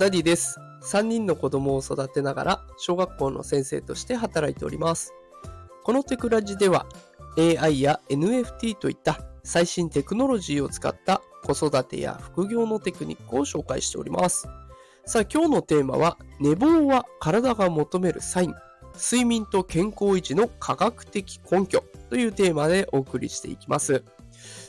ダディです。3人の子供を育てながら小学校の先生として働いております。このテクラジでは AI や NFT といった最新テクノロジーを使った子育てや副業のテクニックを紹介しております。さあ今日のテーマは寝坊は体が求めるサイン睡眠と健康維持の科学的根拠というテーマでお送りしていきます。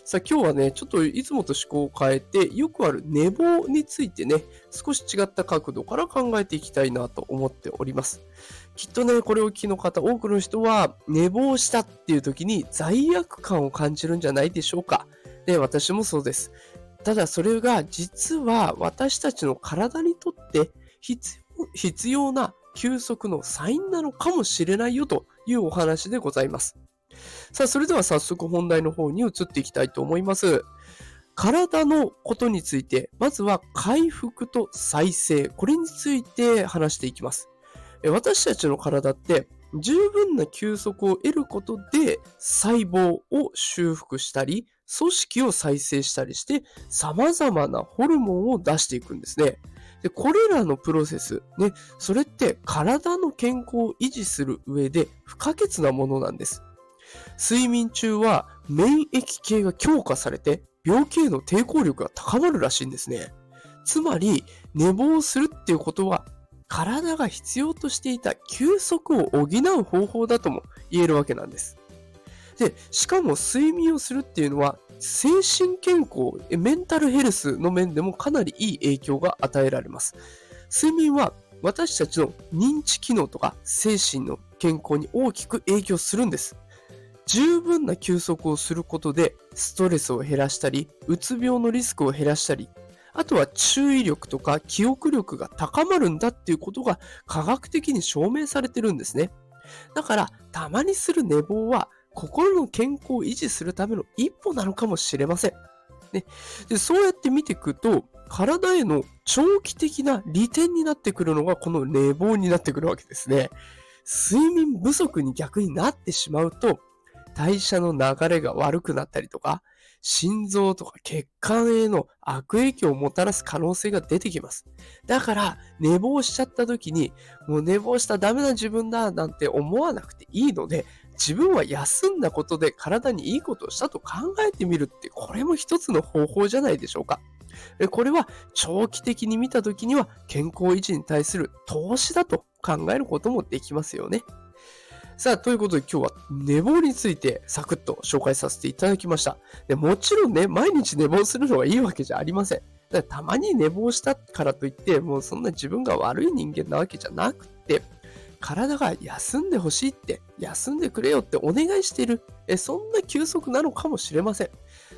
さあ今日はね、ちょっといつもと趣向を変えて、よくある寝坊についてね、少し違った角度から考えていきたいなと思っております。きっとね、これを聞きの方、多くの人は寝坊したっていう時に罪悪感を感じるんじゃないでしょうか。で、私もそうです。ただそれが実は私たちの体にとって必要な休息のサインなのかもしれないよというお話でございます。さあ、それでは早速本題の方に移っていきたいと思います。体のことについて、まずは回復と再生、これについて話していきます。私たちの体って十分な休息を得ることで細胞を修復したり、組織を再生したりして、様々なホルモンを出していくんですね。で、これらのプロセス、ね、それって体の健康を維持する上で不可欠なものなんです。睡眠中は免疫系が強化されて病気への抵抗力が高まるらしいんですね。つまり、寝坊するっていうことは体が必要としていた休息を補う方法だとも言えるわけなんです。で、しかも睡眠をするっていうのは精神健康、メンタルヘルスの面でもかなりいい影響が与えられます。睡眠は私たちの認知機能とか精神の健康に大きく影響するんです。十分な休息をすることでストレスを減らしたり、うつ病のリスクを減らしたり、あとは注意力とか記憶力が高まるんだっていうことが科学的に証明されてるんですね。だから、たまにする寝坊は心の健康を維持するための一歩なのかもしれません。ね、でそうやって見ていくと、体への長期的な利点になってくるのがこの寝坊になってくるわけですね。睡眠不足に逆になってしまうと、代謝の流れが悪くなったりとか、心臓とか血管への悪影響をもたらす可能性が出てきます。だから、寝坊しちゃった時に、もう寝坊したダメな自分だなんて思わなくていいので、自分は休んだことで体にいいことをしたと考えてみるって、これも一つの方法じゃないでしょうか。これは長期的に見た時には健康維持に対する投資だと考えることもできますよね。さあ、ということで今日は寝坊についてサクッと紹介させていただきました。でもちろんね、毎日寝坊するのがいいわけじゃありません。だからたまに寝坊したからといって、もうそんな自分が悪い人間なわけじゃなくて、体が休んでほしいって、休んでくれよってお願いしている、えそんな休息なのかもしれません。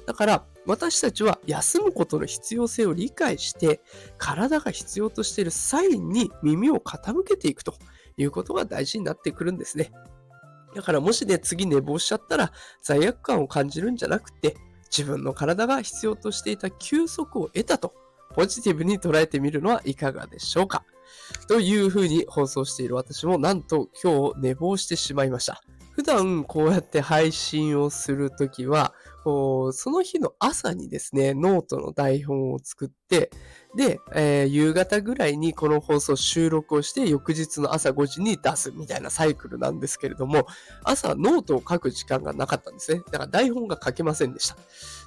だから、私たちは休むことの必要性を理解して、体が必要としているサインに耳を傾けていくということが大事になってくるんですね。だからもしね、次寝坊しちゃったら罪悪感を感じるんじゃなくて、自分の体が必要としていた休息を得たと、ポジティブに捉えてみるのはいかがでしょうか。というふうに放送している私もなんと今日寝坊してしまいました。普段こうやって配信をするときは、その日の朝にですね、ノートの台本を作って、で、えー、夕方ぐらいにこの放送収録をして、翌日の朝5時に出すみたいなサイクルなんですけれども、朝ノートを書く時間がなかったんですね。だから台本が書けませんでした。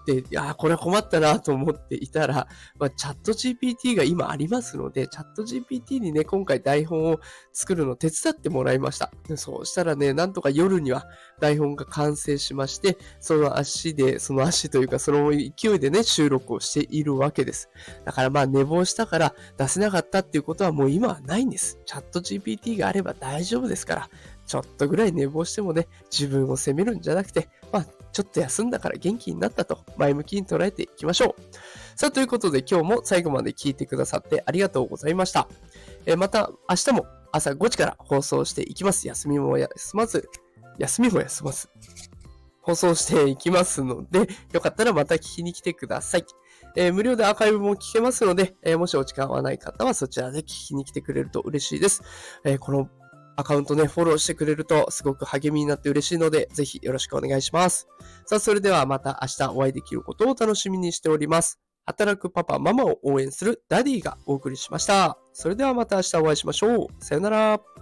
で、いやこれは困ったなと思っていたら、まあ、チャット GPT が今ありますので、チャット GPT にね、今回台本を作るのを手伝ってもらいました。そうしたらね、なんとか夜には台本が完成しまして、その足で、その足というかその勢いでね、収録をしているわけです。だからまあ寝坊したから出せなかったっていうことはもう今はないんです。チャット GPT があれば大丈夫ですから、ちょっとぐらい寝坊してもね、自分を責めるんじゃなくて、まあ、ちょっと休んだから元気になったと前向きに捉えていきましょう。さあ、ということで今日も最後まで聞いてくださってありがとうございました。え、また明日も朝5時から放送していきます。休みも休まず、休みも休まず、放送していきますので、よかったらまた聞きに来てください。えー、無料でアーカイブも聞けますので、えー、もしお時間合わない方はそちらで聞きに来てくれると嬉しいです。えー、このアカウントね、フォローしてくれるとすごく励みになって嬉しいので、ぜひよろしくお願いします。さあ、それではまた明日お会いできることを楽しみにしております。働くパパ、ママを応援するダディがお送りしました。それではまた明日お会いしましょう。さよなら。